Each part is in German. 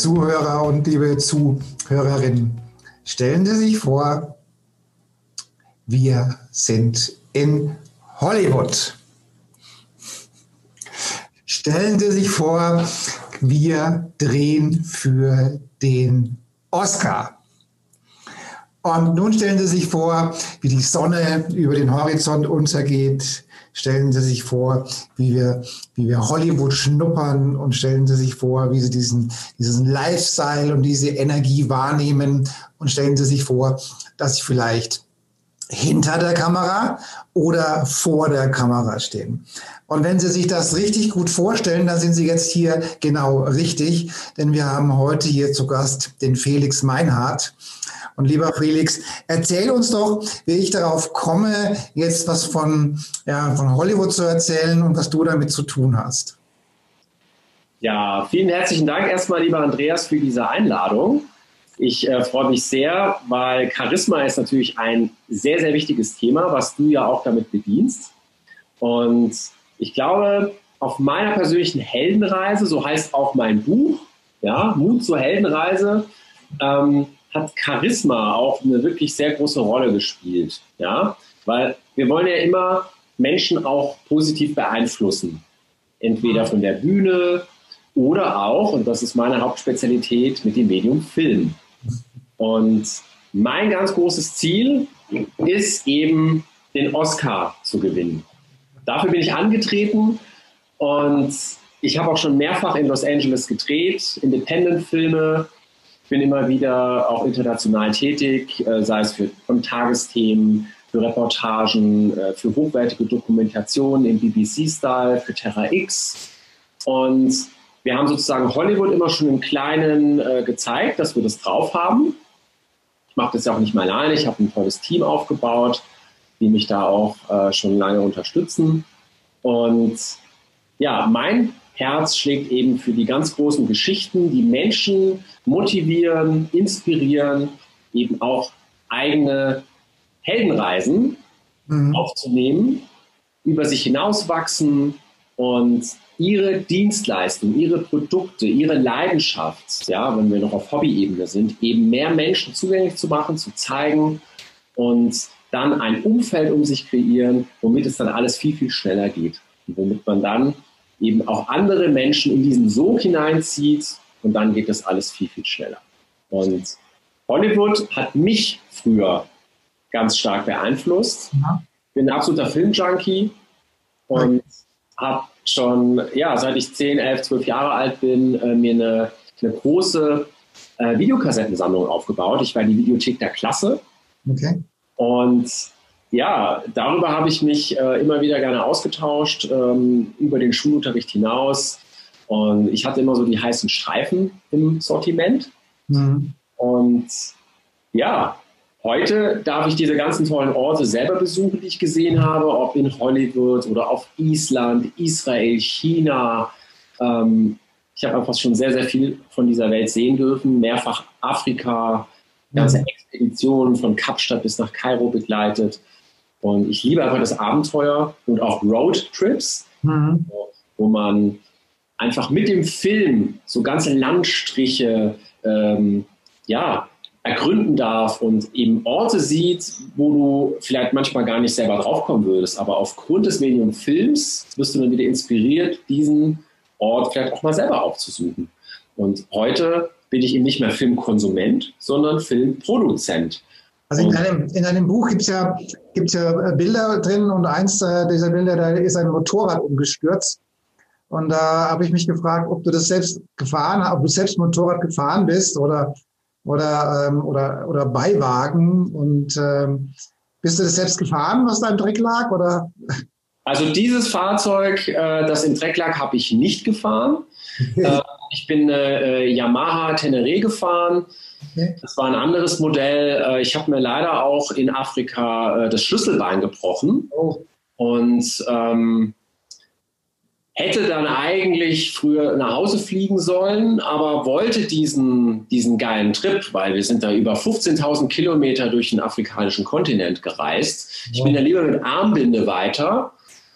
Zuhörer und liebe Zuhörerinnen. Stellen Sie sich vor, wir sind in Hollywood. Stellen Sie sich vor, wir drehen für den Oscar. Und nun stellen Sie sich vor, wie die Sonne über den Horizont untergeht, Stellen Sie sich vor, wie wir, wie wir Hollywood schnuppern und stellen Sie sich vor, wie Sie diesen, diesen Lifestyle und diese Energie wahrnehmen und stellen Sie sich vor, dass Sie vielleicht hinter der Kamera oder vor der Kamera stehen. Und wenn Sie sich das richtig gut vorstellen, dann sind Sie jetzt hier genau richtig, denn wir haben heute hier zu Gast den Felix Meinhardt. Und lieber Felix, erzähl uns doch, wie ich darauf komme, jetzt was von, ja, von Hollywood zu erzählen und was du damit zu tun hast. Ja, vielen herzlichen Dank erstmal, lieber Andreas, für diese Einladung. Ich äh, freue mich sehr, weil Charisma ist natürlich ein sehr, sehr wichtiges Thema, was du ja auch damit bedienst. Und ich glaube, auf meiner persönlichen Heldenreise, so heißt auch mein Buch, ja, Mut zur Heldenreise, ähm, hat Charisma auch eine wirklich sehr große Rolle gespielt. Ja, weil wir wollen ja immer Menschen auch positiv beeinflussen. Entweder von der Bühne oder auch, und das ist meine Hauptspezialität, mit dem Medium Film. Und mein ganz großes Ziel ist eben, den Oscar zu gewinnen. Dafür bin ich angetreten und ich habe auch schon mehrfach in Los Angeles gedreht, Independent-Filme, bin immer wieder auch international tätig, äh, sei es für von Tagesthemen, für Reportagen, äh, für hochwertige Dokumentationen im BBC-Style, für Terra X. Und wir haben sozusagen Hollywood immer schon im Kleinen äh, gezeigt, dass wir das drauf haben. Ich mache das ja auch nicht mal alleine. Ich habe ein tolles Team aufgebaut, die mich da auch schon lange unterstützen. Und ja, mein Herz schlägt eben für die ganz großen Geschichten, die Menschen motivieren, inspirieren, eben auch eigene Heldenreisen mhm. aufzunehmen, über sich hinauswachsen und ihre Dienstleistung, ihre Produkte, ihre Leidenschaft, ja, wenn wir noch auf Hobbyebene sind, eben mehr Menschen zugänglich zu machen, zu zeigen und dann ein Umfeld um sich kreieren, womit es dann alles viel, viel schneller geht. Und womit man dann eben auch andere Menschen in diesen Sog hineinzieht und dann geht das alles viel, viel schneller. Und Hollywood hat mich früher ganz stark beeinflusst. Ja. Bin ein absoluter Filmjunkie und habe schon, ja, seit ich 10, 11, 12 Jahre alt bin, äh, mir eine, eine große äh, Videokassettensammlung aufgebaut. Ich war die Videothek der Klasse. Okay. Und ja, darüber habe ich mich äh, immer wieder gerne ausgetauscht, ähm, über den Schulunterricht hinaus. Und ich hatte immer so die heißen Streifen im Sortiment. Mhm. Und ja, heute darf ich diese ganzen tollen Orte selber besuchen, die ich gesehen habe, ob in Hollywood oder auf Island, Israel, China. Ähm, ich habe einfach schon sehr, sehr viel von dieser Welt sehen dürfen, mehrfach Afrika, ganze mhm. Expeditionen von Kapstadt bis nach Kairo begleitet. Und ich liebe einfach das Abenteuer und auch Roadtrips, mhm. wo man einfach mit dem Film so ganze Landstriche ähm, ja, ergründen darf und eben Orte sieht, wo du vielleicht manchmal gar nicht selber draufkommen würdest. Aber aufgrund des Medium Films wirst du dann wieder inspiriert, diesen Ort vielleicht auch mal selber aufzusuchen. Und heute bin ich eben nicht mehr Filmkonsument, sondern Filmproduzent. Also in einem, in einem Buch gibt es ja, gibt's ja Bilder drin und eins äh, dieser Bilder, da ist ein Motorrad umgestürzt. Und da habe ich mich gefragt, ob du das selbst gefahren, ob du selbst Motorrad gefahren bist oder oder ähm, oder oder Beiwagen. Und ähm, bist du das selbst gefahren, was da im Dreck lag? Oder? Also dieses Fahrzeug, äh, das im Dreck lag, habe ich nicht gefahren. äh, Ich bin äh, Yamaha Tenere gefahren. Okay. Das war ein anderes Modell. Äh, ich habe mir leider auch in Afrika äh, das Schlüsselbein gebrochen. Oh. Und ähm, hätte dann eigentlich früher nach Hause fliegen sollen, aber wollte diesen, diesen geilen Trip, weil wir sind da über 15.000 Kilometer durch den afrikanischen Kontinent gereist. Ich bin da lieber mit Armbinde weiter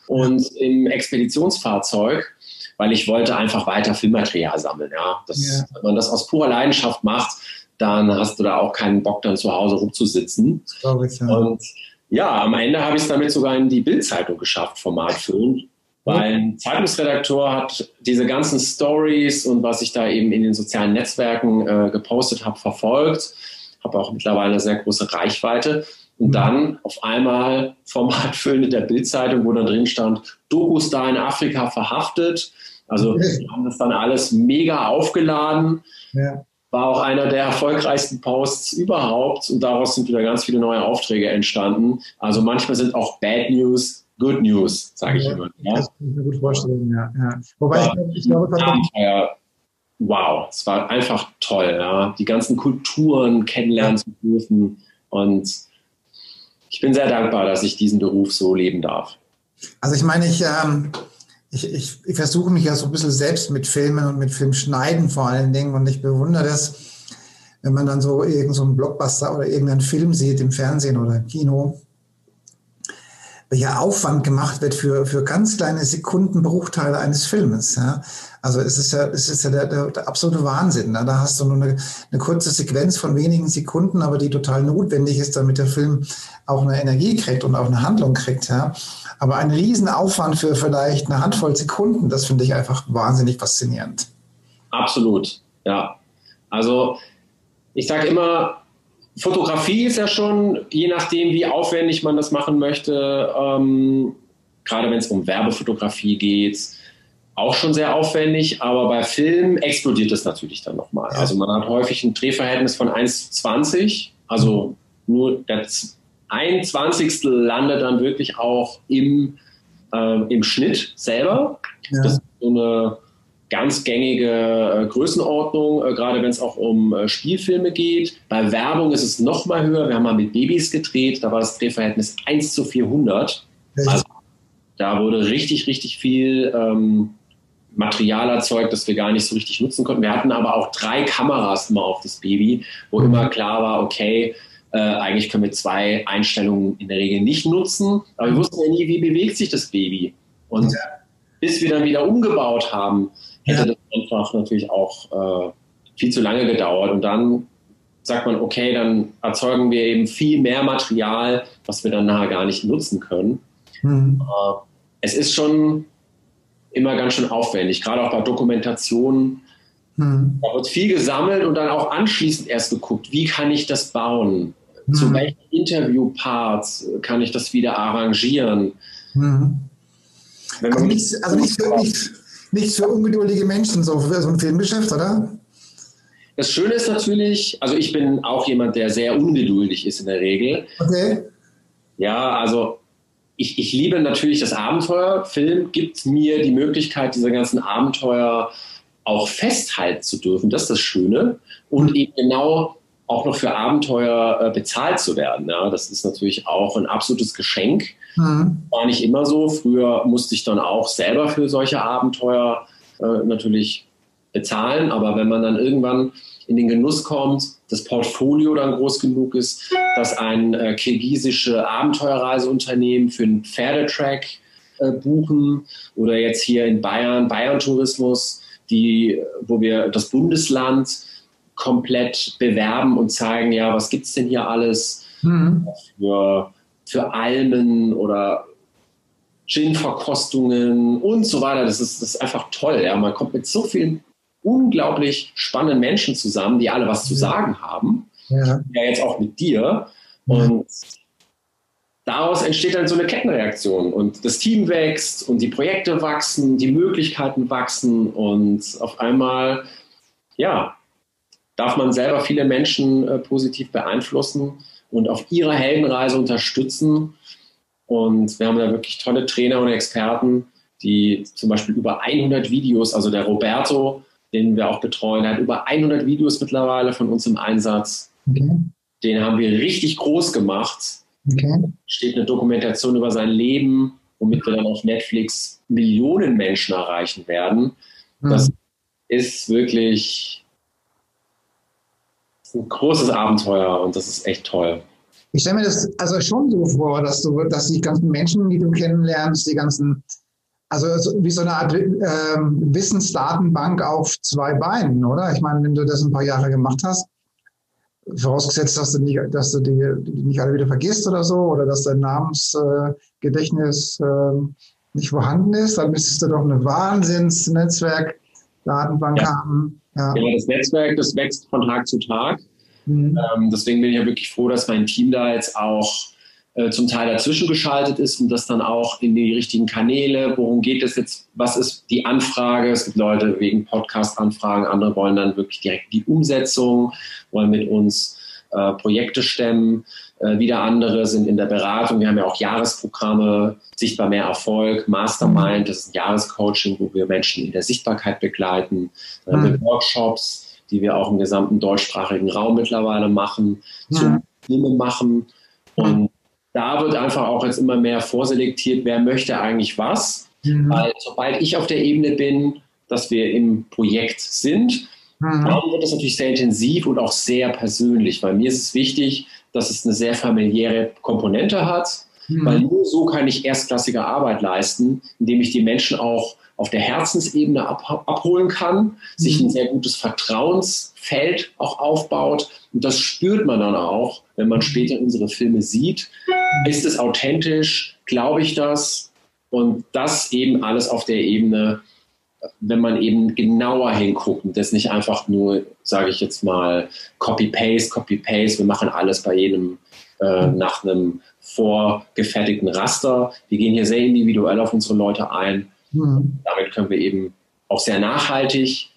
und im Expeditionsfahrzeug, weil ich wollte einfach weiter Filmmaterial sammeln. Ja. Das, ja. Wenn man das aus purer Leidenschaft macht, dann hast du da auch keinen Bock, dann zu Hause rumzusitzen. Ich, ja. Und ja, am Ende habe ich es damit sogar in die Bildzeitung geschafft, Format füllen. Weil ein Zeitungsredakteur hat diese ganzen Stories und was ich da eben in den sozialen Netzwerken äh, gepostet habe, verfolgt. Habe auch mittlerweile eine sehr große Reichweite. Und mhm. dann auf einmal Formatfüllen in der Bildzeitung, wo dann drin stand, Dokus da in Afrika verhaftet. Also wir haben das dann alles mega aufgeladen. Ja. War auch einer der erfolgreichsten Posts überhaupt. Und daraus sind wieder ganz viele neue Aufträge entstanden. Also manchmal sind auch Bad News Good News, sage ich ja, immer. Ja? Das kann ich mir gut vorstellen, ja. ja. Wobei ja, ich, glaube, ich glaube, wow, es war einfach toll, ja? die ganzen Kulturen kennenlernen zu dürfen. Und ich bin sehr dankbar, dass ich diesen Beruf so leben darf. Also ich meine, ich, ähm, ich, ich, ich versuche mich ja so ein bisschen selbst mit Filmen und mit Filmschneiden vor allen Dingen und ich bewundere das, wenn man dann so irgendeinen so Blockbuster oder irgendeinen Film sieht im Fernsehen oder im Kino welcher Aufwand gemacht wird für, für ganz kleine Sekundenbruchteile eines Filmes. Ja? Also es ist ja, es ist ja der, der, der absolute Wahnsinn. Ne? Da hast du nur eine, eine kurze Sequenz von wenigen Sekunden, aber die total notwendig ist, damit der Film auch eine Energie kriegt und auch eine Handlung kriegt. Ja? Aber ein Riesenaufwand für vielleicht eine Handvoll Sekunden, das finde ich einfach wahnsinnig faszinierend. Absolut, ja. Also ich sage immer, Fotografie ist ja schon, je nachdem, wie aufwendig man das machen möchte, ähm, gerade wenn es um Werbefotografie geht, auch schon sehr aufwendig, aber bei Film explodiert das natürlich dann nochmal. Also man hat häufig ein Drehverhältnis von 1 zu 20, also nur der ein Zwanzigstel landet dann wirklich auch im, äh, im Schnitt selber. Ja. Das ist so eine ganz gängige äh, Größenordnung, äh, gerade wenn es auch um äh, Spielfilme geht. Bei Werbung ist es noch mal höher. Wir haben mal mit Babys gedreht, da war das Drehverhältnis 1 zu 400. Also da wurde richtig, richtig viel ähm, Material erzeugt, das wir gar nicht so richtig nutzen konnten. Wir hatten aber auch drei Kameras immer auf das Baby, wo mhm. immer klar war, okay, äh, eigentlich können wir zwei Einstellungen in der Regel nicht nutzen, aber wir wussten ja nie, wie bewegt sich das Baby. Und ja. bis wir dann wieder umgebaut haben, hätte ja. das einfach natürlich auch äh, viel zu lange gedauert. Und dann sagt man, okay, dann erzeugen wir eben viel mehr Material, was wir dann nachher gar nicht nutzen können. Mhm. Äh, es ist schon immer ganz schön aufwendig, gerade auch bei Dokumentationen. Mhm. Da wird viel gesammelt und dann auch anschließend erst geguckt, wie kann ich das bauen? Mhm. Zu welchen Interviewparts kann ich das wieder arrangieren? Mhm. Also nicht, also nicht, nicht, nichts für ungeduldige Menschen, so für so ein Filmgeschäft, oder? Das Schöne ist natürlich, also ich bin auch jemand, der sehr ungeduldig ist in der Regel. Okay. Ja, also ich, ich liebe natürlich das Abenteuer. Film gibt mir die Möglichkeit, diese ganzen Abenteuer auch festhalten zu dürfen. Das ist das Schöne. Und eben genau auch noch für Abenteuer äh, bezahlt zu werden. Ja, das ist natürlich auch ein absolutes Geschenk. Mhm. War nicht immer so. Früher musste ich dann auch selber für solche Abenteuer äh, natürlich bezahlen. Aber wenn man dann irgendwann in den Genuss kommt, das Portfolio dann groß genug ist, dass ein äh, kirgisische Abenteuerreiseunternehmen für einen Pferdetrack äh, buchen oder jetzt hier in Bayern Bayern Tourismus, die, wo wir das Bundesland komplett bewerben und zeigen, ja, was gibt es denn hier alles mhm. für, für Almen oder Gin-Verkostungen und so weiter. Das ist, das ist einfach toll. Ja. Man kommt mit so vielen unglaublich spannenden Menschen zusammen, die alle was zu sagen haben. Ja, ja jetzt auch mit dir. Und daraus entsteht dann so eine Kettenreaktion und das Team wächst und die Projekte wachsen, die Möglichkeiten wachsen und auf einmal, ja, darf man selber viele Menschen äh, positiv beeinflussen und auf ihrer Heldenreise unterstützen. Und wir haben da wirklich tolle Trainer und Experten, die zum Beispiel über 100 Videos, also der Roberto, den wir auch betreuen. Hat über 100 Videos mittlerweile von uns im Einsatz. Okay. Den haben wir richtig groß gemacht. Okay. Steht eine Dokumentation über sein Leben, womit wir dann auf Netflix Millionen Menschen erreichen werden. Mhm. Das ist wirklich ein großes Abenteuer und das ist echt toll. Ich stelle mir das also schon so vor, dass du, dass die ganzen Menschen, die du kennenlernst, die ganzen, also wie so eine Art äh, Wissensdatenbank auf zwei Beinen, oder? Ich meine, wenn du das ein paar Jahre gemacht hast, vorausgesetzt, dass du nicht, dass du die, die nicht alle wieder vergisst oder so, oder dass dein Namensgedächtnis äh, äh, nicht vorhanden ist, dann müsstest du doch eine Wahnsinnsnetzwerk-Datenbank ja. haben. Ja. ja, das Netzwerk, das wächst von Tag zu Tag. Mhm. Ähm, deswegen bin ich ja wirklich froh, dass mein Team da jetzt auch äh, zum Teil dazwischen geschaltet ist und das dann auch in die richtigen Kanäle, worum geht es jetzt, was ist die Anfrage? Es gibt Leute wegen Podcast-Anfragen, andere wollen dann wirklich direkt die Umsetzung, wollen mit uns äh, Projekte stemmen. Äh, wieder andere sind in der Beratung. Wir haben ja auch Jahresprogramme, Sichtbar mehr Erfolg, Mastermind, das ist ein Jahrescoaching, wo wir Menschen in der Sichtbarkeit begleiten. Dann haben wir mhm. Workshops, die wir auch im gesamten deutschsprachigen Raum mittlerweile machen, ja. zum Filme machen. Und da wird einfach auch jetzt immer mehr vorselektiert, wer möchte eigentlich was. Mhm. Weil sobald ich auf der Ebene bin, dass wir im Projekt sind, mhm. dann wird das natürlich sehr intensiv und auch sehr persönlich. Weil mir ist es wichtig, dass es eine sehr familiäre Komponente hat, mhm. weil nur so kann ich erstklassige Arbeit leisten, indem ich die Menschen auch auf der Herzensebene ab, abholen kann, sich ein mhm. sehr gutes Vertrauensfeld auch aufbaut. Und das spürt man dann auch, wenn man später unsere Filme sieht. Ist es authentisch? Glaube ich das? Und das eben alles auf der Ebene, wenn man eben genauer hinguckt und das nicht einfach nur, sage ich jetzt mal, Copy-Paste, Copy-Paste, wir machen alles bei jedem äh, nach einem vorgefertigten Raster. Wir gehen hier sehr individuell auf unsere Leute ein Mhm. Damit können wir eben auch sehr nachhaltig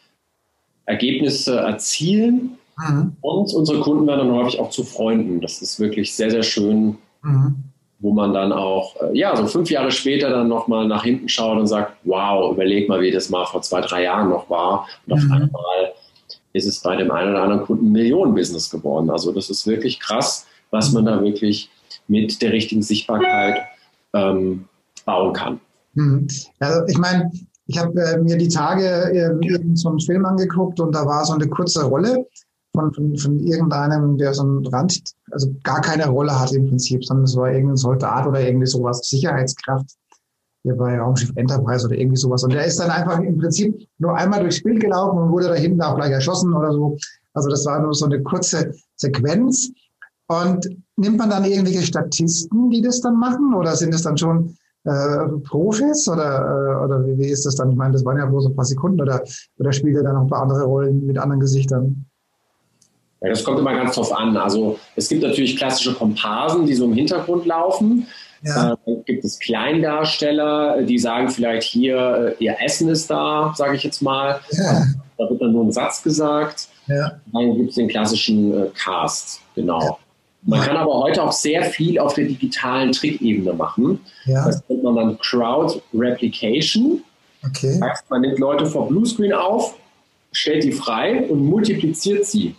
Ergebnisse erzielen. Mhm. Und unsere Kunden werden dann häufig auch zu Freunden. Das ist wirklich sehr, sehr schön, mhm. Wo man dann auch, äh, ja, so fünf Jahre später dann nochmal nach hinten schaut und sagt, wow, überleg mal, wie das mal vor zwei, drei Jahren noch war. Und auf mhm. einmal ist es bei dem einen oder anderen Kunden ein Millionenbusiness geworden. Also das ist wirklich krass, was man da wirklich mit der richtigen Sichtbarkeit ähm, bauen kann. Hm. Also ich meine, ich habe äh, mir die Tage äh, so einen Film angeguckt und da war so eine kurze Rolle von, von, von irgendeinem, der so einen Rand, also gar keine Rolle hatte im Prinzip, sondern es war irgendein Soldat oder irgendwie sowas, Sicherheitskraft hier bei Raumschiff Enterprise oder irgendwie sowas. Und der ist dann einfach im Prinzip nur einmal durchs Bild gelaufen und wurde da hinten auch gleich erschossen oder so. Also das war nur so eine kurze Sequenz. Und nimmt man dann irgendwelche Statisten, die das dann machen? Oder sind es dann schon äh, Profis oder, äh, oder wie, wie ist das dann? Ich meine, das waren ja bloß ein paar Sekunden oder, oder spielt er dann noch ein paar andere Rollen mit anderen Gesichtern? Ja, das kommt immer ganz drauf an. Also es gibt natürlich klassische Komparsen, die so im Hintergrund laufen. Ja. Äh, gibt es Kleindarsteller, die sagen vielleicht hier, äh, ihr Essen ist da, sage ich jetzt mal. Ja. Da wird dann nur ein Satz gesagt. Ja. Dann gibt es den klassischen äh, Cast, genau. Man kann aber heute auch sehr viel auf der digitalen Trickebene machen. Das nennt man dann Crowd Replication. Okay. Das heißt, man nimmt Leute vor Bluescreen auf, stellt die frei und multipliziert sie.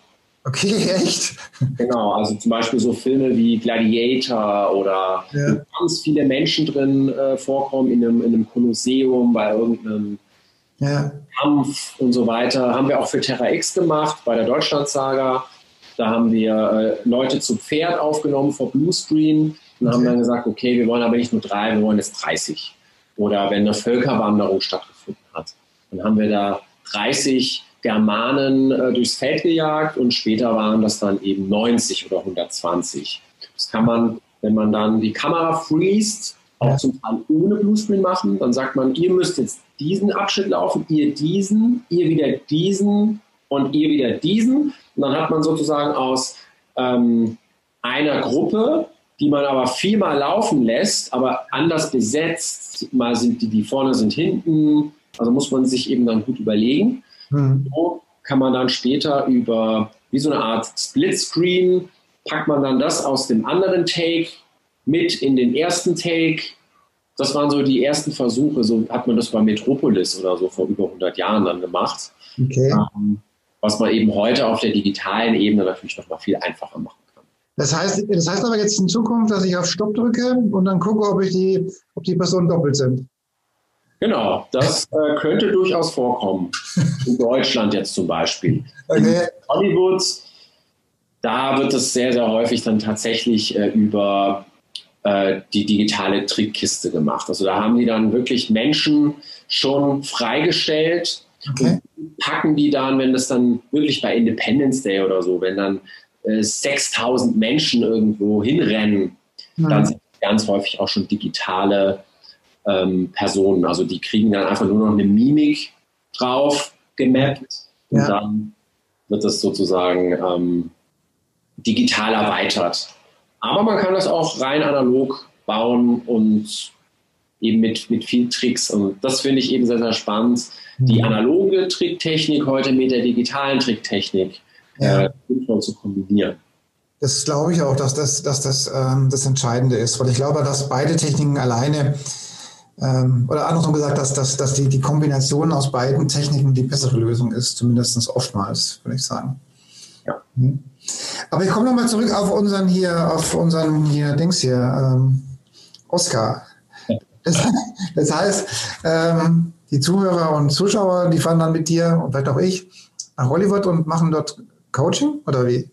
Okay, echt? Genau, also zum Beispiel so Filme wie Gladiator oder ja. ganz viele Menschen drin äh, vorkommen in einem, in einem Kolosseum, bei irgendeinem ja. Kampf und so weiter. Haben wir auch für Terra X gemacht, bei der Deutschlandsaga. Da haben wir äh, Leute zu Pferd aufgenommen vor Bluescreen und haben dann gesagt, okay, wir wollen aber nicht nur drei, wir wollen jetzt 30. Oder wenn eine Völkerwanderung stattgefunden hat, dann haben wir da 30 Germanen äh, durchs Feld gejagt und später waren das dann eben 90 oder 120. Das kann man, wenn man dann die Kamera freest, auch zum Teil ohne Bluescreen machen. Dann sagt man, ihr müsst jetzt diesen Abschnitt laufen, ihr diesen, ihr wieder diesen und ihr wieder diesen. Und dann hat man sozusagen aus ähm, einer Gruppe, die man aber viermal laufen lässt, aber anders besetzt, mal sind die, die vorne sind hinten, also muss man sich eben dann gut überlegen. Mhm. So kann man dann später über wie so eine Art Splitscreen, packt man dann das aus dem anderen Take mit in den ersten Take. Das waren so die ersten Versuche, so hat man das bei Metropolis oder so vor über 100 Jahren dann gemacht. Okay. Ähm, was man eben heute auf der digitalen Ebene natürlich noch mal viel einfacher machen kann. Das heißt, das heißt aber jetzt in Zukunft, dass ich auf Stopp drücke und dann gucke, ob ich die, ob die Personen doppelt sind. Genau, das äh, könnte durchaus vorkommen. In Deutschland jetzt zum Beispiel. Okay. In Hollywood, da wird es sehr, sehr häufig dann tatsächlich äh, über äh, die digitale Trickkiste gemacht. Also da haben die dann wirklich Menschen schon freigestellt okay. und packen die dann, wenn das dann wirklich bei Independence Day oder so, wenn dann äh, 6000 Menschen irgendwo hinrennen, mhm. dann sind ganz häufig auch schon digitale ähm, Personen. Also die kriegen dann einfach nur noch eine Mimik drauf gemappt ja. und dann wird das sozusagen ähm, digital erweitert. Aber man kann das auch rein analog bauen und eben mit, mit viel Tricks. Und das finde ich eben sehr, sehr spannend. Die mhm. analoge Tricktechnik heute mit der digitalen Tricktechnik ja. äh, sinnvoll zu kombinieren. Das glaube ich auch, dass das, dass das ähm, das Entscheidende ist, weil ich glaube, dass beide Techniken alleine ähm, oder andersrum gesagt, dass, dass, dass die, die Kombination aus beiden Techniken die bessere Lösung ist, zumindest oftmals, würde ich sagen. Ja. Mhm. Aber ich komme nochmal zurück auf unseren hier, auf unseren hier Dings hier, ähm, Oscar. Das, das heißt, ähm, die Zuhörer und Zuschauer, die fahren dann mit dir und vielleicht auch ich nach Hollywood und machen dort Coaching oder wie?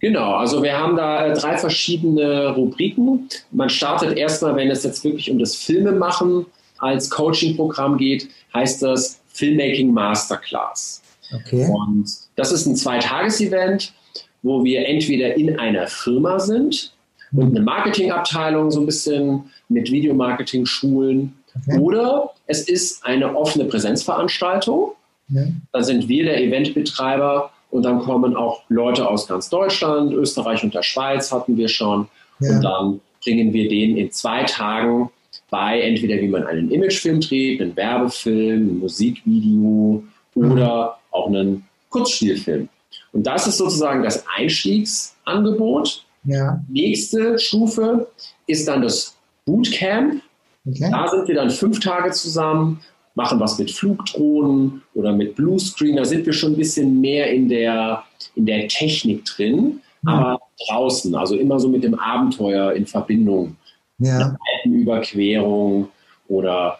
Genau, also wir haben da äh, drei verschiedene Rubriken. Man startet erstmal, wenn es jetzt wirklich um das Filmemachen als Coaching-Programm geht, heißt das Filmmaking Masterclass. Okay. Und das ist ein Zweitages-Event, wo wir entweder in einer Firma sind und eine Marketingabteilung so ein bisschen mit Videomarketing schulen okay. oder es ist eine offene Präsenzveranstaltung. Ja. Dann sind wir der Eventbetreiber und dann kommen auch Leute aus ganz Deutschland, Österreich und der Schweiz hatten wir schon. Ja. Und dann bringen wir denen in zwei Tagen bei, entweder wie man einen Imagefilm dreht, einen Werbefilm, ein Musikvideo mhm. oder auch einen Kurzspielfilm. Und das ist sozusagen das Einstiegsangebot. Ja. Nächste Stufe ist dann das Bootcamp. Okay. Da sind wir dann fünf Tage zusammen machen was mit Flugdrohnen oder mit Bluescreen. Da sind wir schon ein bisschen mehr in der, in der Technik drin, mhm. aber draußen, also immer so mit dem Abenteuer in Verbindung. Ja. Alpenüberquerung oder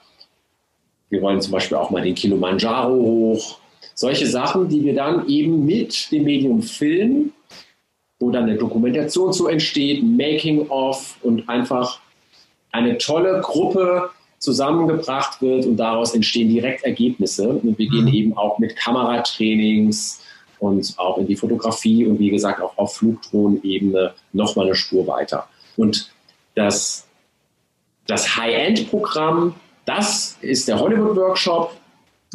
wir wollen zum Beispiel auch mal den Kilimanjaro hoch. Solche Sachen, die wir dann eben mit dem Medium Film, wo dann eine Dokumentation zu entsteht, Making-of und einfach eine tolle Gruppe zusammengebracht wird und daraus entstehen direkt Ergebnisse. Und wir gehen mhm. eben auch mit Kameratrainings und auch in die Fotografie und wie gesagt auch auf Flugdrohnebene nochmal eine Spur weiter. Und das, das High-End-Programm, das ist der Hollywood-Workshop.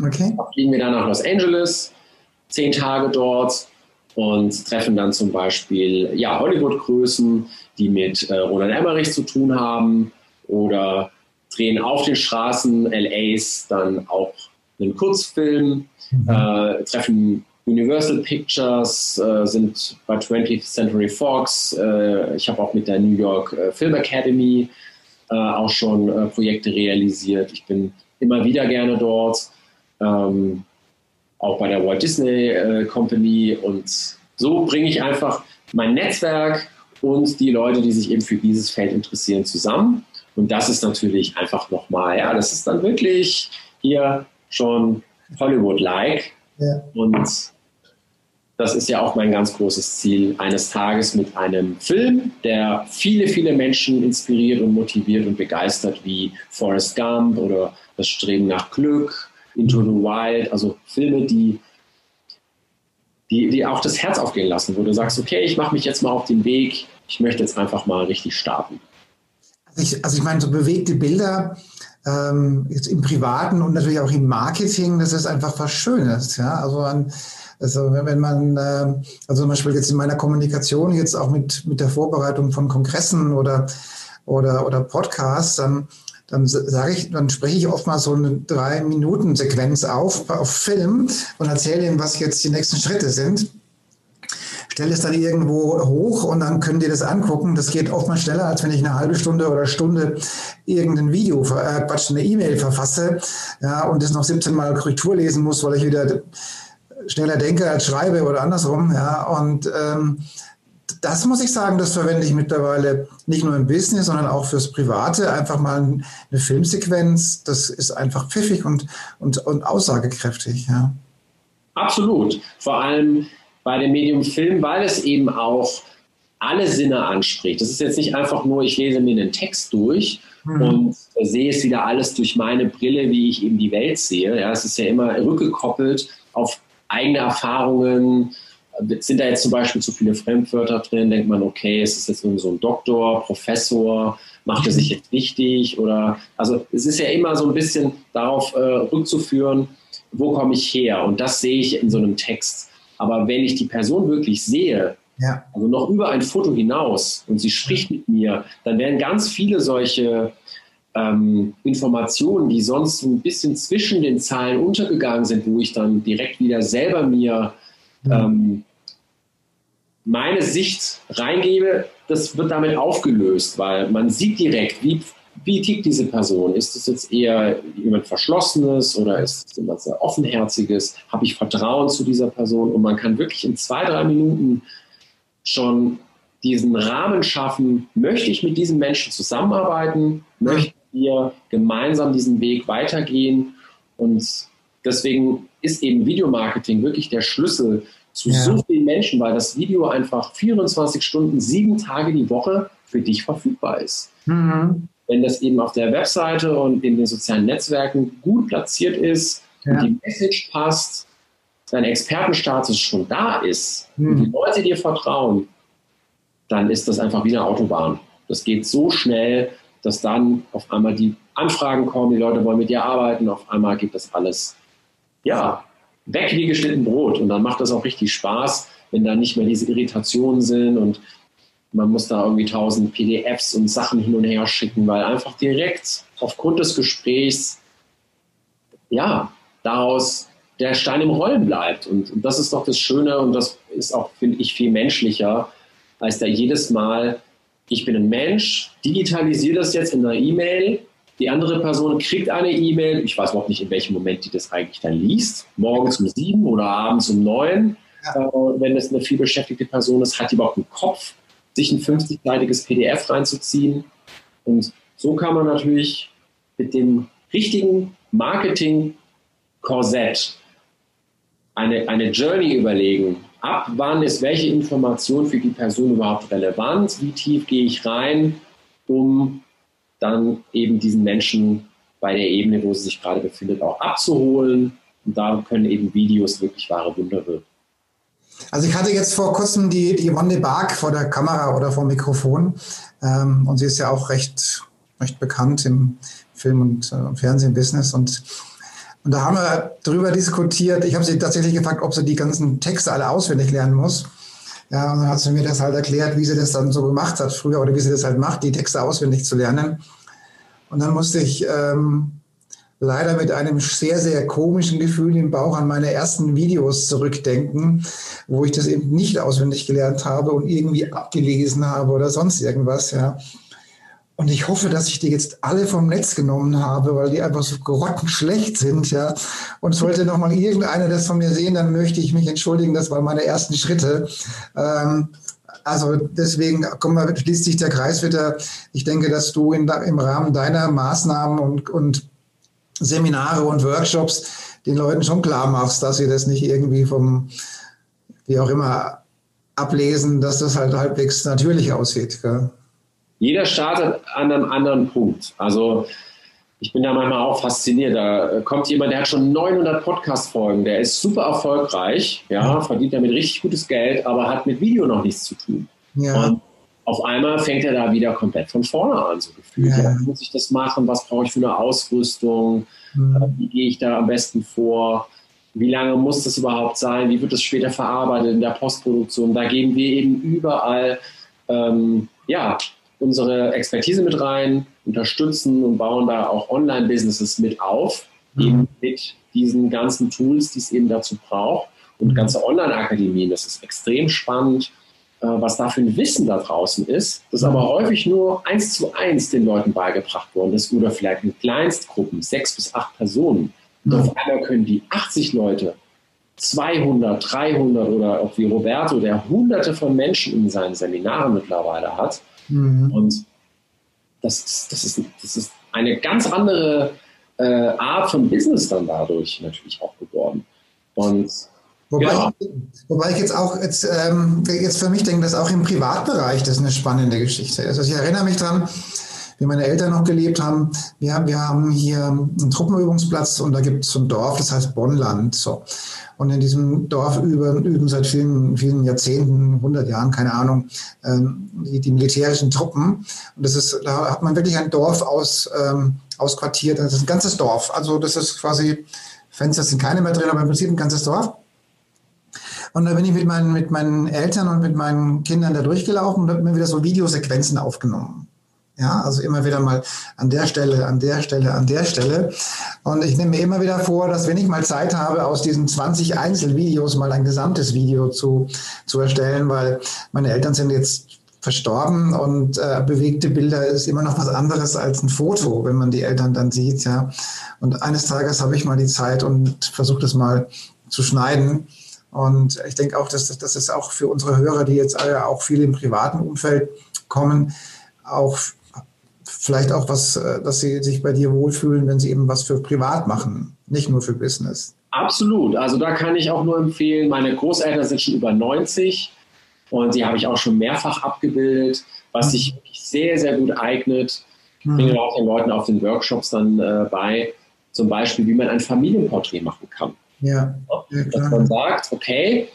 Okay. Da fliegen wir dann nach Los Angeles, zehn Tage dort und treffen dann zum Beispiel ja, Hollywood-Größen, die mit äh, Roland Emmerich zu tun haben oder drehen auf den Straßen LAs dann auch einen Kurzfilm, mhm. äh, treffen Universal Pictures, äh, sind bei 20th Century Fox. Äh, ich habe auch mit der New York äh, Film Academy äh, auch schon äh, Projekte realisiert. Ich bin immer wieder gerne dort, ähm, auch bei der Walt Disney Company. Und so bringe ich einfach mein Netzwerk und die Leute, die sich eben für dieses Feld interessieren, zusammen. Und das ist natürlich einfach nochmal, ja, das ist dann wirklich hier schon Hollywood-like. Ja. Und das ist ja auch mein ganz großes Ziel, eines Tages mit einem Film, der viele, viele Menschen inspiriert und motiviert und begeistert, wie Forrest Gump oder Das Streben nach Glück, Into the Wild, also Filme, die, die, die auch das Herz aufgehen lassen, wo du sagst, okay, ich mache mich jetzt mal auf den Weg, ich möchte jetzt einfach mal richtig starten. Ich, also ich meine, so bewegte Bilder ähm, jetzt im Privaten und natürlich auch im Marketing, das ist einfach was Schönes. Ja? Also, man, also wenn man, äh, also zum Beispiel jetzt in meiner Kommunikation, jetzt auch mit, mit der Vorbereitung von Kongressen oder, oder, oder Podcasts, dann, dann sage ich, dann spreche ich oft mal so eine drei Minuten Sequenz auf, auf Film und erzähle ihnen, was jetzt die nächsten Schritte sind stelle es dann irgendwo hoch und dann können die das angucken. Das geht oftmals schneller, als wenn ich eine halbe Stunde oder Stunde irgendein Video, äh, Quatsch, eine E-Mail verfasse ja, und das noch 17 Mal Korrektur lesen muss, weil ich wieder schneller denke als schreibe oder andersrum. Ja, und ähm, das muss ich sagen, das verwende ich mittlerweile nicht nur im Business, sondern auch fürs Private. Einfach mal eine Filmsequenz, das ist einfach pfiffig und, und, und aussagekräftig. Ja. Absolut. Vor allem bei dem Medium Film, weil es eben auch alle Sinne anspricht. Das ist jetzt nicht einfach nur, ich lese mir einen Text durch mhm. und sehe es wieder alles durch meine Brille, wie ich eben die Welt sehe. Ja, es ist ja immer rückgekoppelt auf eigene Erfahrungen, sind da jetzt zum Beispiel zu viele Fremdwörter drin, denkt man, okay, es ist jetzt so ein Doktor, Professor, macht er sich jetzt wichtig oder, also es ist ja immer so ein bisschen darauf äh, rückzuführen, wo komme ich her und das sehe ich in so einem Text. Aber wenn ich die Person wirklich sehe, ja. also noch über ein Foto hinaus und sie spricht mit mir, dann werden ganz viele solche ähm, Informationen, die sonst ein bisschen zwischen den Zahlen untergegangen sind, wo ich dann direkt wieder selber mir ähm, meine Sicht reingebe, das wird damit aufgelöst, weil man sieht direkt, wie, wie tickt diese Person. Ist es jetzt eher jemand Verschlossenes oder ist es jemand sehr Offenherziges? Habe ich Vertrauen zu dieser Person? Und man kann wirklich in zwei, drei Minuten schon diesen Rahmen schaffen, möchte ich mit diesem Menschen zusammenarbeiten, möchten wir gemeinsam diesen Weg weitergehen und deswegen ist eben Videomarketing wirklich der Schlüssel zu ja. so vielen Menschen, weil das Video einfach 24 Stunden, sieben Tage die Woche für dich verfügbar ist. Mhm. Wenn das eben auf der Webseite und in den sozialen Netzwerken gut platziert ist ja. und die Message passt, dein Expertenstatus schon da ist mhm. und die Leute dir vertrauen, dann ist das einfach wie eine Autobahn. Das geht so schnell, dass dann auf einmal die Anfragen kommen, die Leute wollen mit dir arbeiten, auf einmal geht das alles ja, weg wie geschnitten Brot. Und dann macht das auch richtig Spaß, wenn da nicht mehr diese Irritationen sind und man muss da irgendwie tausend PDFs und Sachen hin und her schicken, weil einfach direkt aufgrund des Gesprächs, ja, daraus der Stein im Rollen bleibt. Und, und das ist doch das Schöne und das ist auch, finde ich, viel menschlicher, als da jedes Mal, ich bin ein Mensch, digitalisiere das jetzt in einer E-Mail die andere Person kriegt eine E-Mail, ich weiß überhaupt nicht, in welchem Moment die das eigentlich dann liest, morgens um sieben oder abends um neun. Ja. Äh, wenn es eine vielbeschäftigte Person ist, hat die überhaupt einen Kopf, sich ein 50-seitiges PDF reinzuziehen. Und so kann man natürlich mit dem richtigen Marketing-Korsett eine, eine Journey überlegen. Ab wann ist welche Information für die Person überhaupt relevant? Wie tief gehe ich rein, um dann eben diesen Menschen bei der Ebene, wo sie sich gerade befindet, auch abzuholen. Und da können eben Videos wirklich wahre Wunder wirken. Also ich hatte jetzt vor kurzem die, die Yvonne Bark vor der Kamera oder vor dem Mikrofon. Ähm, und sie ist ja auch recht, recht bekannt im Film- und äh, Fernsehen-Business. Und, und da haben wir darüber diskutiert. Ich habe sie tatsächlich gefragt, ob sie die ganzen Texte alle auswendig lernen muss. Ja, und dann hat sie mir das halt erklärt, wie sie das dann so gemacht hat früher oder wie sie das halt macht, die Texte auswendig zu lernen. Und dann musste ich ähm, leider mit einem sehr, sehr komischen Gefühl im Bauch an meine ersten Videos zurückdenken, wo ich das eben nicht auswendig gelernt habe und irgendwie abgelesen habe oder sonst irgendwas, ja. Und ich hoffe, dass ich die jetzt alle vom Netz genommen habe, weil die einfach so grottenschlecht sind, ja. Und sollte noch mal irgendeiner das von mir sehen, dann möchte ich mich entschuldigen. Das waren meine ersten Schritte. Ähm, also deswegen, komm mal, schließt sich der Kreis wieder. Ich denke, dass du in, im Rahmen deiner Maßnahmen und, und Seminare und Workshops den Leuten schon klar machst, dass sie das nicht irgendwie vom, wie auch immer, ablesen, dass das halt halbwegs natürlich aussieht. Gell? Jeder startet an einem anderen Punkt. Also ich bin da manchmal auch fasziniert. Da kommt jemand, der hat schon 900 Podcast-Folgen, der ist super erfolgreich, ja, verdient damit richtig gutes Geld, aber hat mit Video noch nichts zu tun. Ja. Und auf einmal fängt er da wieder komplett von vorne an, so gefühlt. Ja. Ja, muss ich das machen? Was brauche ich für eine Ausrüstung? Mhm. Äh, wie gehe ich da am besten vor? Wie lange muss das überhaupt sein? Wie wird das später verarbeitet in der Postproduktion? Da geben wir eben überall ähm, ja, unsere Expertise mit rein, unterstützen und bauen da auch Online-Businesses mit auf, mhm. eben mit diesen ganzen Tools, die es eben dazu braucht. Und mhm. ganze Online-Akademien, das ist extrem spannend, was da für ein Wissen da draußen ist, das mhm. aber häufig nur eins zu eins den Leuten beigebracht worden ist oder vielleicht in Kleinstgruppen, sechs bis acht Personen. Und auf einmal können die 80 Leute 200, 300 oder auch wie Roberto, der hunderte von Menschen in seinen Seminaren mittlerweile hat. Mhm. Und das ist, das, ist, das ist eine ganz andere äh, Art von Business dann dadurch natürlich auch geworden. Und Wobei, ja. ich, wobei ich jetzt auch jetzt, ähm, jetzt für mich denke, dass auch im Privatbereich das eine spannende Geschichte ist. Also ich erinnere mich daran, wie meine Eltern noch gelebt haben. Wir, haben, wir haben hier einen Truppenübungsplatz und da gibt es ein Dorf, das heißt Bonnland. So. Und in diesem Dorf üben, üben seit vielen, vielen Jahrzehnten, 100 Jahren, keine Ahnung, ähm, die, die, militärischen Truppen. Und das ist, da hat man wirklich ein Dorf aus, ähm, ausquartiert. Das ist ein ganzes Dorf. Also das ist quasi, Fenster sind keine mehr drin, aber im Prinzip ein ganzes Dorf. Und da bin ich mit meinen, mit meinen Eltern und mit meinen Kindern da durchgelaufen und habe mir wieder so Videosequenzen aufgenommen. Ja, also immer wieder mal an der Stelle, an der Stelle, an der Stelle. Und ich nehme mir immer wieder vor, dass wenn ich mal Zeit habe, aus diesen 20 Einzelvideos mal ein gesamtes Video zu, zu erstellen, weil meine Eltern sind jetzt verstorben und äh, bewegte Bilder ist immer noch was anderes als ein Foto, wenn man die Eltern dann sieht, ja. Und eines Tages habe ich mal die Zeit und versuche das mal zu schneiden. Und ich denke auch, dass das ist auch für unsere Hörer, die jetzt auch viel im privaten Umfeld kommen, auch vielleicht auch was, äh, dass sie sich bei dir wohlfühlen, wenn sie eben was für privat machen, nicht nur für Business. Absolut. Also da kann ich auch nur empfehlen, meine Großeltern sind schon über 90 und die habe ich auch schon mehrfach abgebildet, was sich wirklich sehr, sehr gut eignet. Ich bringe mhm. auch den Leuten auf den Workshops dann äh, bei, zum Beispiel, wie man ein Familienporträt machen kann. Ja. ja Dass man sagt, okay,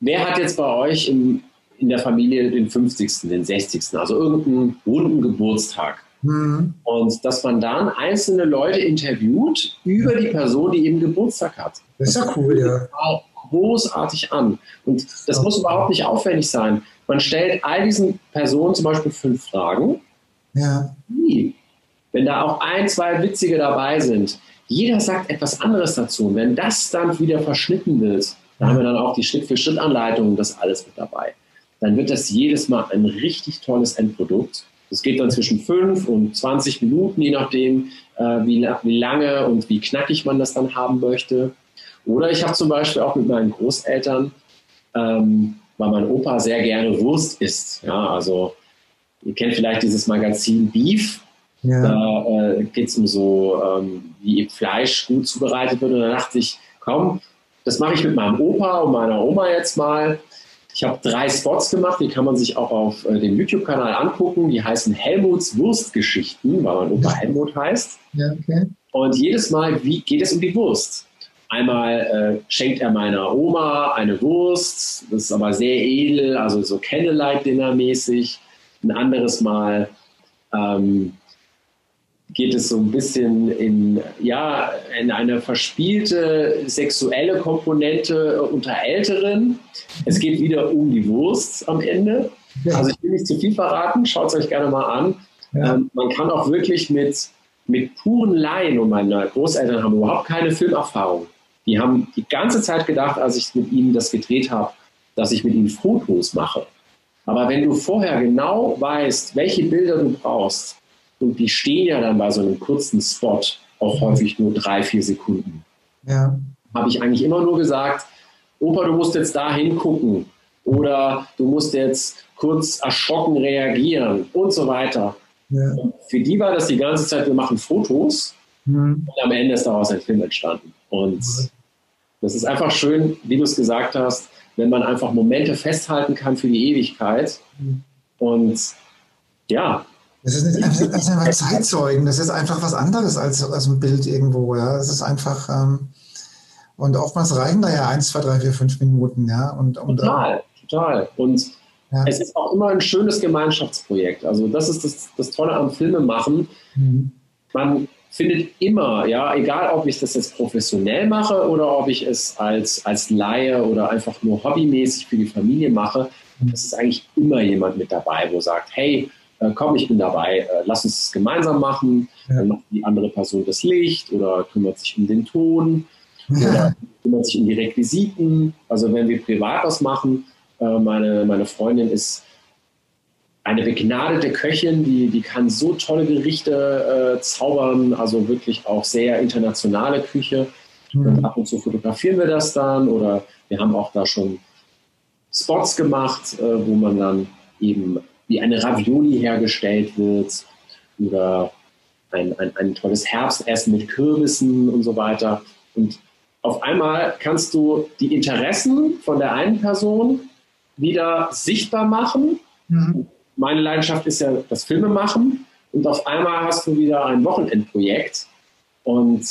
wer hat jetzt bei euch im, in der Familie den 50., den 60., also irgendeinen runden Geburtstag? Mhm. Und dass man dann einzelne Leute interviewt über die Person, die eben Geburtstag hat. Das ist ja cool, ja. Großartig an. Und das muss überhaupt nicht aufwendig sein. Man stellt all diesen Personen zum Beispiel fünf Fragen. Ja. Wenn da auch ein, zwei witzige dabei sind, jeder sagt etwas anderes dazu. Und wenn das dann wieder verschnitten wird, da haben wir dann auch die Schritt-für-Schritt-Anleitung, das alles mit dabei. Dann wird das jedes Mal ein richtig tolles Endprodukt. Das geht dann zwischen 5 und 20 Minuten, je nachdem, äh, wie, wie lange und wie knackig man das dann haben möchte. Oder ich habe zum Beispiel auch mit meinen Großeltern, ähm, weil mein Opa sehr gerne Wurst isst. Ja, also ihr kennt vielleicht dieses Magazin Beef. Ja. Da äh, geht es um so, ähm, wie Fleisch gut zubereitet wird. Und da dachte ich, komm, das mache ich mit meinem Opa und meiner Oma jetzt mal. Ich habe drei Spots gemacht, die kann man sich auch auf äh, dem YouTube-Kanal angucken. Die heißen Helmuts Wurstgeschichten, weil mein Opa Helmut heißt. Ja, okay. Und jedes Mal wie, geht es um die Wurst. Einmal äh, schenkt er meiner Oma eine Wurst, das ist aber sehr edel, also so Candlelight-Dinner-mäßig. Ein anderes Mal ähm, geht es so ein bisschen in, ja, in eine verspielte sexuelle Komponente unter Älteren. Es geht wieder um die Wurst am Ende. Also ich will nicht zu viel verraten, schaut es euch gerne mal an. Ja. Ähm, man kann auch wirklich mit, mit puren Laien, und meine Großeltern haben überhaupt keine Filmerfahrung. Die haben die ganze Zeit gedacht, als ich mit ihnen das gedreht habe, dass ich mit ihnen Fotos mache. Aber wenn du vorher genau weißt, welche Bilder du brauchst, und die stehen ja dann bei so einem kurzen Spot auch häufig nur drei, vier Sekunden. Ja. Habe ich eigentlich immer nur gesagt, Opa, du musst jetzt da hingucken oder du musst jetzt kurz erschrocken reagieren und so weiter. Ja. Und für die war das die ganze Zeit, wir machen Fotos mhm. und am Ende ist daraus ein Film entstanden. Und mhm. das ist einfach schön, wie du es gesagt hast, wenn man einfach Momente festhalten kann für die Ewigkeit. Mhm. Und ja, das ist nicht einfach, das ist einfach Zeitzeugen, das ist einfach was anderes als, als ein Bild irgendwo, ja. Das ist einfach, ähm, und oftmals reichen da ja eins, zwei, drei, vier, fünf Minuten, ja. Und, und, total, total. Und ja. es ist auch immer ein schönes Gemeinschaftsprojekt. Also das ist das, das Tolle am Filmemachen. Mhm. Man findet immer, ja, egal ob ich das jetzt professionell mache oder ob ich es als, als Laie oder einfach nur hobbymäßig für die Familie mache, mhm. es ist eigentlich immer jemand mit dabei, wo sagt, hey, äh, komm, ich bin dabei, äh, lass uns es gemeinsam machen. Ja. Dann macht die andere Person das Licht oder kümmert sich um den Ton oder kümmert sich um die Requisiten. Also wenn wir privat was machen, äh, meine, meine Freundin ist eine begnadete Köchin, die, die kann so tolle Gerichte äh, zaubern, also wirklich auch sehr internationale Küche. Mhm. Und ab und zu fotografieren wir das dann oder wir haben auch da schon Spots gemacht, äh, wo man dann eben wie eine Ravioli hergestellt wird oder ein, ein, ein tolles Herbstessen mit Kürbissen und so weiter. Und auf einmal kannst du die Interessen von der einen Person wieder sichtbar machen. Mhm. Meine Leidenschaft ist ja das Filmemachen. Und auf einmal hast du wieder ein Wochenendprojekt und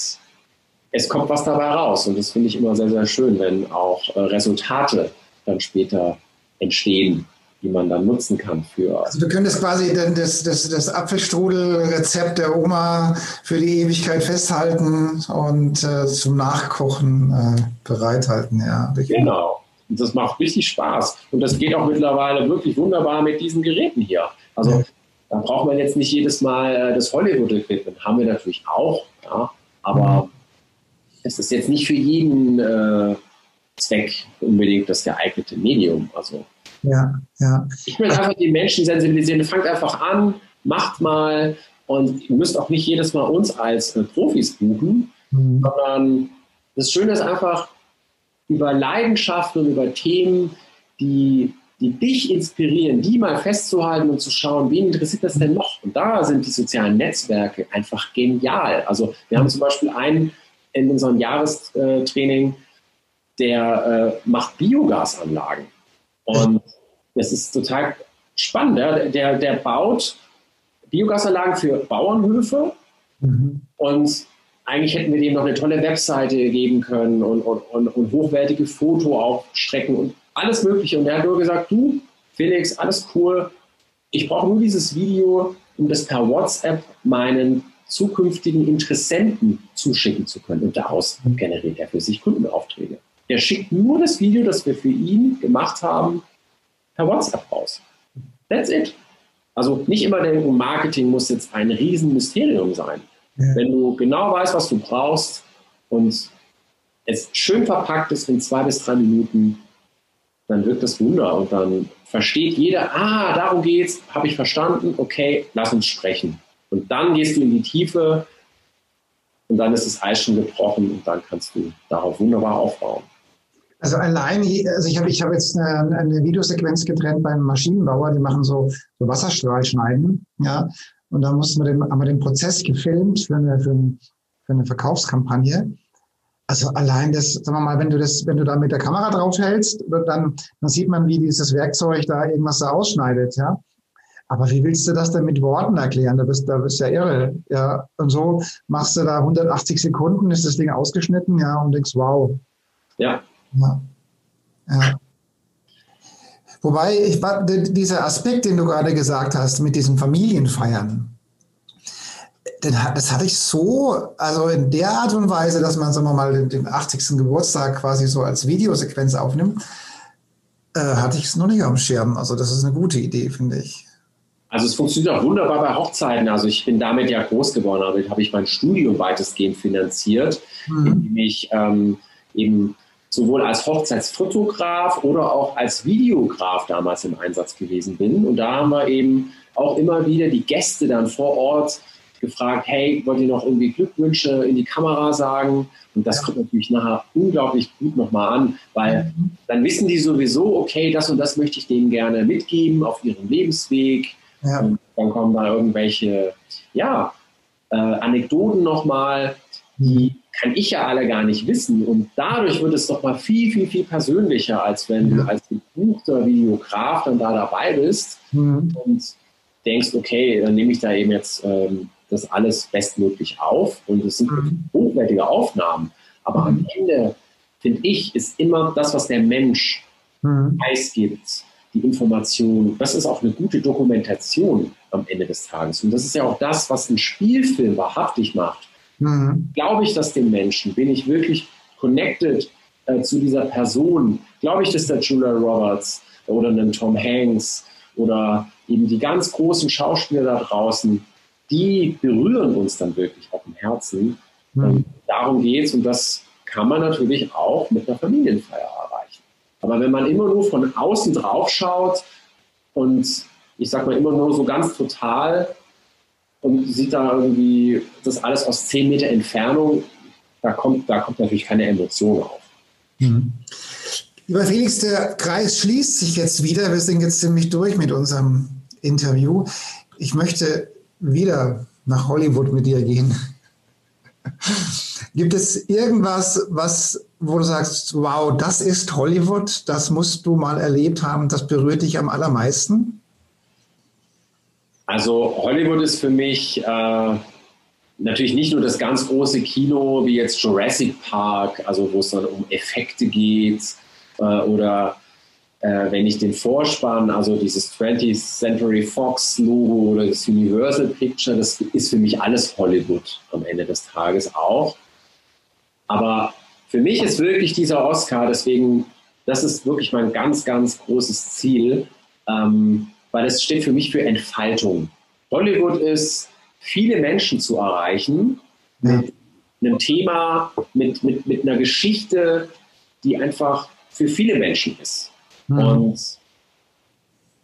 es kommt was dabei raus. Und das finde ich immer sehr, sehr schön, wenn auch äh, Resultate dann später entstehen, die man dann nutzen kann für. Also du könntest quasi das, das, das Apfelstrudel-Rezept der Oma für die Ewigkeit festhalten und äh, zum Nachkochen äh, bereithalten, ja. Genau. Und das macht richtig Spaß. Und das geht auch mittlerweile wirklich wunderbar mit diesen Geräten hier. Also ja. da braucht man jetzt nicht jedes Mal äh, das Hollywood-Equipment. Haben wir natürlich auch, ja. Aber mhm. es ist jetzt nicht für jeden äh, Zweck unbedingt das geeignete Medium. Also ja, ja. Ich will einfach die Menschen sensibilisieren. Fangt einfach an, macht mal und ihr müsst auch nicht jedes Mal uns als äh, Profis buchen, mhm. sondern das Schöne ist einfach über Leidenschaften und über Themen, die, die dich inspirieren, die mal festzuhalten und zu schauen, wen interessiert das denn noch? Und da sind die sozialen Netzwerke einfach genial. Also wir haben zum Beispiel einen in unserem Jahrestraining, der äh, macht Biogasanlagen. Und das ist total spannend. Ja? Der, der baut Biogasanlagen für Bauernhöfe mhm. und eigentlich hätten wir dem noch eine tolle Webseite geben können und, und, und, und hochwertige Fotoaufstrecken und alles Mögliche. Und er hat nur gesagt, du, Felix, alles cool. Ich brauche nur dieses Video, um das per WhatsApp meinen zukünftigen Interessenten zuschicken zu können. Und daraus generiert er für sich Kundenaufträge. Er schickt nur das Video, das wir für ihn gemacht haben, per WhatsApp raus. That's it. Also nicht immer denken, Marketing muss jetzt ein Riesenmysterium sein. Ja. Wenn du genau weißt, was du brauchst und es schön verpackt ist in zwei bis drei Minuten, dann wirkt das Wunder und dann versteht jeder, ah, darum geht's, habe ich verstanden, okay, lass uns sprechen. Und dann gehst du in die Tiefe und dann ist das Eis schon gebrochen und dann kannst du darauf wunderbar aufbauen. Also allein, also ich habe ich hab jetzt eine, eine Videosequenz getrennt beim Maschinenbauer, die machen so, so Wasserstrahlschneiden, ja. Und da mussten wir den, haben wir den Prozess gefilmt für eine, für, eine, für eine Verkaufskampagne. Also allein das, sagen wir mal, wenn du das, wenn du da mit der Kamera draufhältst, dann, dann sieht man, wie dieses Werkzeug da irgendwas da ausschneidet, ja. Aber wie willst du das denn mit Worten erklären? Da bist, da bist ja irre, ja. Und so machst du da 180 Sekunden, ist das Ding ausgeschnitten, ja, und denkst, wow. Ja, ja. ja. Wobei, ich, dieser Aspekt, den du gerade gesagt hast, mit diesen Familienfeiern, das hatte ich so, also in der Art und Weise, dass man, sagen wir mal, den 80. Geburtstag quasi so als Videosequenz aufnimmt, äh, hatte ich es noch nicht am Schirm. Also das ist eine gute Idee, finde ich. Also es funktioniert auch wunderbar bei Hochzeiten. Also ich bin damit ja groß geworden. Damit habe ich mein Studium weitestgehend finanziert, mhm. indem ich ähm, eben sowohl als Hochzeitsfotograf oder auch als Videograf damals im Einsatz gewesen bin. Und da haben wir eben auch immer wieder die Gäste dann vor Ort gefragt, hey, wollt ihr noch irgendwie Glückwünsche in die Kamera sagen? Und das kommt natürlich nachher unglaublich gut nochmal an, weil mhm. dann wissen die sowieso, okay, das und das möchte ich denen gerne mitgeben auf ihrem Lebensweg. Ja. Und dann kommen da irgendwelche, ja, äh, Anekdoten nochmal, die kann ich ja alle gar nicht wissen. Und dadurch wird es doch mal viel, viel, viel persönlicher, als wenn ja. du als gebuchter Videograf dann da dabei bist mhm. und denkst, okay, dann nehme ich da eben jetzt ähm, das alles bestmöglich auf. Und es sind mhm. hochwertige Aufnahmen. Aber mhm. am Ende, finde ich, ist immer das, was der Mensch mhm. preisgibt, die Information, das ist auch eine gute Dokumentation am Ende des Tages. Und das ist ja auch das, was ein Spielfilm wahrhaftig macht Mhm. Glaube ich das dem Menschen? Bin ich wirklich connected äh, zu dieser Person? Glaube ich dass der Julia Roberts oder einen Tom Hanks oder eben die ganz großen Schauspieler da draußen, die berühren uns dann wirklich auch im Herzen. Mhm. darum geht es und das kann man natürlich auch mit einer Familienfeier erreichen. Aber wenn man immer nur von außen drauf schaut und ich sage mal immer nur so ganz total und sieht da irgendwie das alles aus 10 Meter Entfernung, da kommt, da kommt natürlich keine Emotion auf. Mhm. Lieber Felix, der Kreis schließt sich jetzt wieder. Wir sind jetzt ziemlich durch mit unserem Interview. Ich möchte wieder nach Hollywood mit dir gehen. Gibt es irgendwas, was, wo du sagst, wow, das ist Hollywood, das musst du mal erlebt haben, das berührt dich am allermeisten? Also Hollywood ist für mich äh, natürlich nicht nur das ganz große Kino wie jetzt Jurassic Park, also wo es dann um Effekte geht äh, oder äh, wenn ich den Vorspann, also dieses 20th Century Fox Logo oder das Universal Picture, das ist für mich alles Hollywood am Ende des Tages auch. Aber für mich ist wirklich dieser Oscar, deswegen, das ist wirklich mein ganz, ganz großes Ziel, ähm, weil es steht für mich für Entfaltung. Hollywood ist, viele Menschen zu erreichen mit einem Thema, mit, mit, mit einer Geschichte, die einfach für viele Menschen ist. Mhm. Und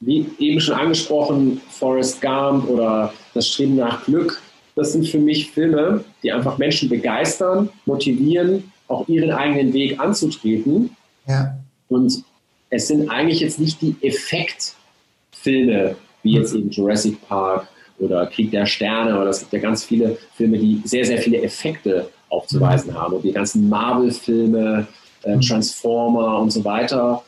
wie eben schon angesprochen, Forrest Gump oder Das Streben nach Glück, das sind für mich Filme, die einfach Menschen begeistern, motivieren, auch ihren eigenen Weg anzutreten. Ja. Und es sind eigentlich jetzt nicht die Effektfilme, wie jetzt eben Jurassic Park oder Krieg der Sterne, oder es gibt ja ganz viele Filme, die sehr, sehr viele Effekte aufzuweisen haben. Und die ganzen Marvel-Filme, äh, mhm. Transformer und so weiter.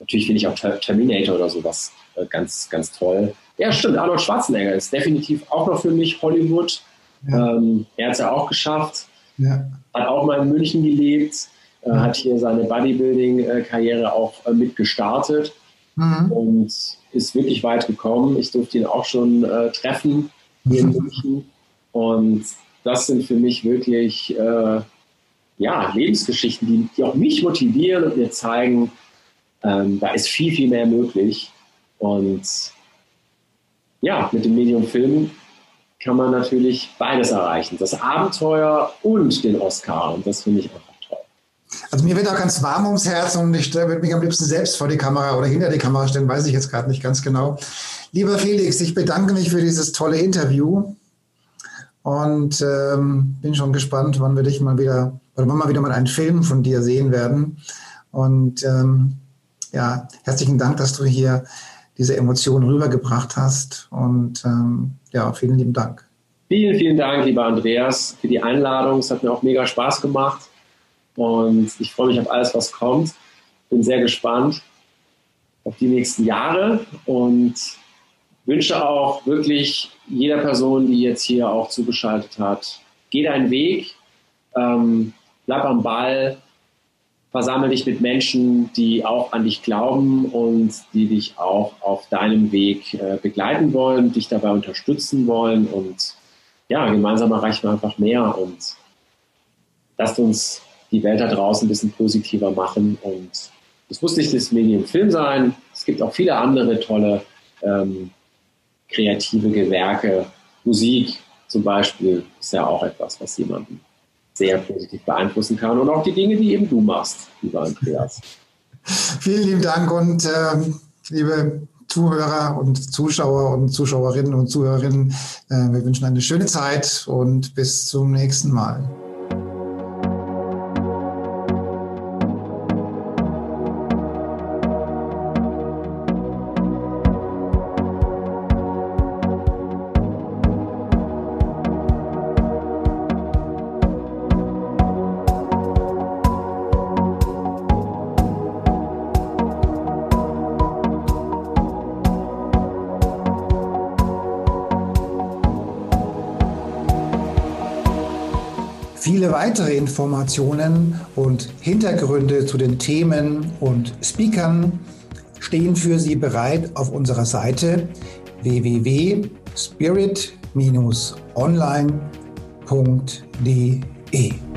Natürlich finde ich auch Terminator oder sowas äh, ganz, ganz toll. Ja, stimmt. Arnold Schwarzenegger ist definitiv auch noch für mich Hollywood. Ja. Ähm, er hat es ja auch geschafft. Ja. Hat auch mal in München gelebt. Äh, ja. Hat hier seine Bodybuilding-Karriere auch äh, mit gestartet. Mhm. Und ist wirklich weit gekommen. Ich durfte ihn auch schon äh, treffen hier in München. Und das sind für mich wirklich äh, ja, Lebensgeschichten, die, die auch mich motivieren und mir zeigen, ähm, da ist viel, viel mehr möglich. Und ja, mit dem Medium Film kann man natürlich beides erreichen. Das Abenteuer und den Oscar. Und das finde ich toll. Also mir wird auch ganz warm ums Herz und ich würde mich am liebsten selbst vor die Kamera oder hinter die Kamera stellen, weiß ich jetzt gerade nicht ganz genau. Lieber Felix, ich bedanke mich für dieses tolle Interview und ähm, bin schon gespannt, wann wir dich mal wieder, oder wann wir wieder mal einen Film von dir sehen werden. Und ähm, ja, herzlichen Dank, dass du hier diese Emotionen rübergebracht hast. Und ähm, ja, vielen lieben Dank. Vielen, vielen Dank, lieber Andreas, für die Einladung. Es hat mir auch mega Spaß gemacht. Und ich freue mich auf alles, was kommt. Bin sehr gespannt auf die nächsten Jahre und wünsche auch wirklich jeder Person, die jetzt hier auch zugeschaltet hat, geh deinen Weg, ähm, bleib am Ball, versammle dich mit Menschen, die auch an dich glauben und die dich auch auf deinem Weg äh, begleiten wollen, dich dabei unterstützen wollen und ja, gemeinsam erreichen wir einfach mehr und lasst uns die Welt da draußen ein bisschen positiver machen und es muss nicht das Medium Film sein, es gibt auch viele andere tolle ähm, kreative Gewerke, Musik zum Beispiel ist ja auch etwas, was jemanden sehr positiv beeinflussen kann und auch die Dinge, die eben du machst, lieber Andreas. Vielen lieben Dank und äh, liebe Zuhörer und Zuschauer und Zuschauerinnen und Zuhörerinnen, äh, wir wünschen eine schöne Zeit und bis zum nächsten Mal. Viele weitere Informationen und Hintergründe zu den Themen und Speakern stehen für Sie bereit auf unserer Seite www.spirit-online.de.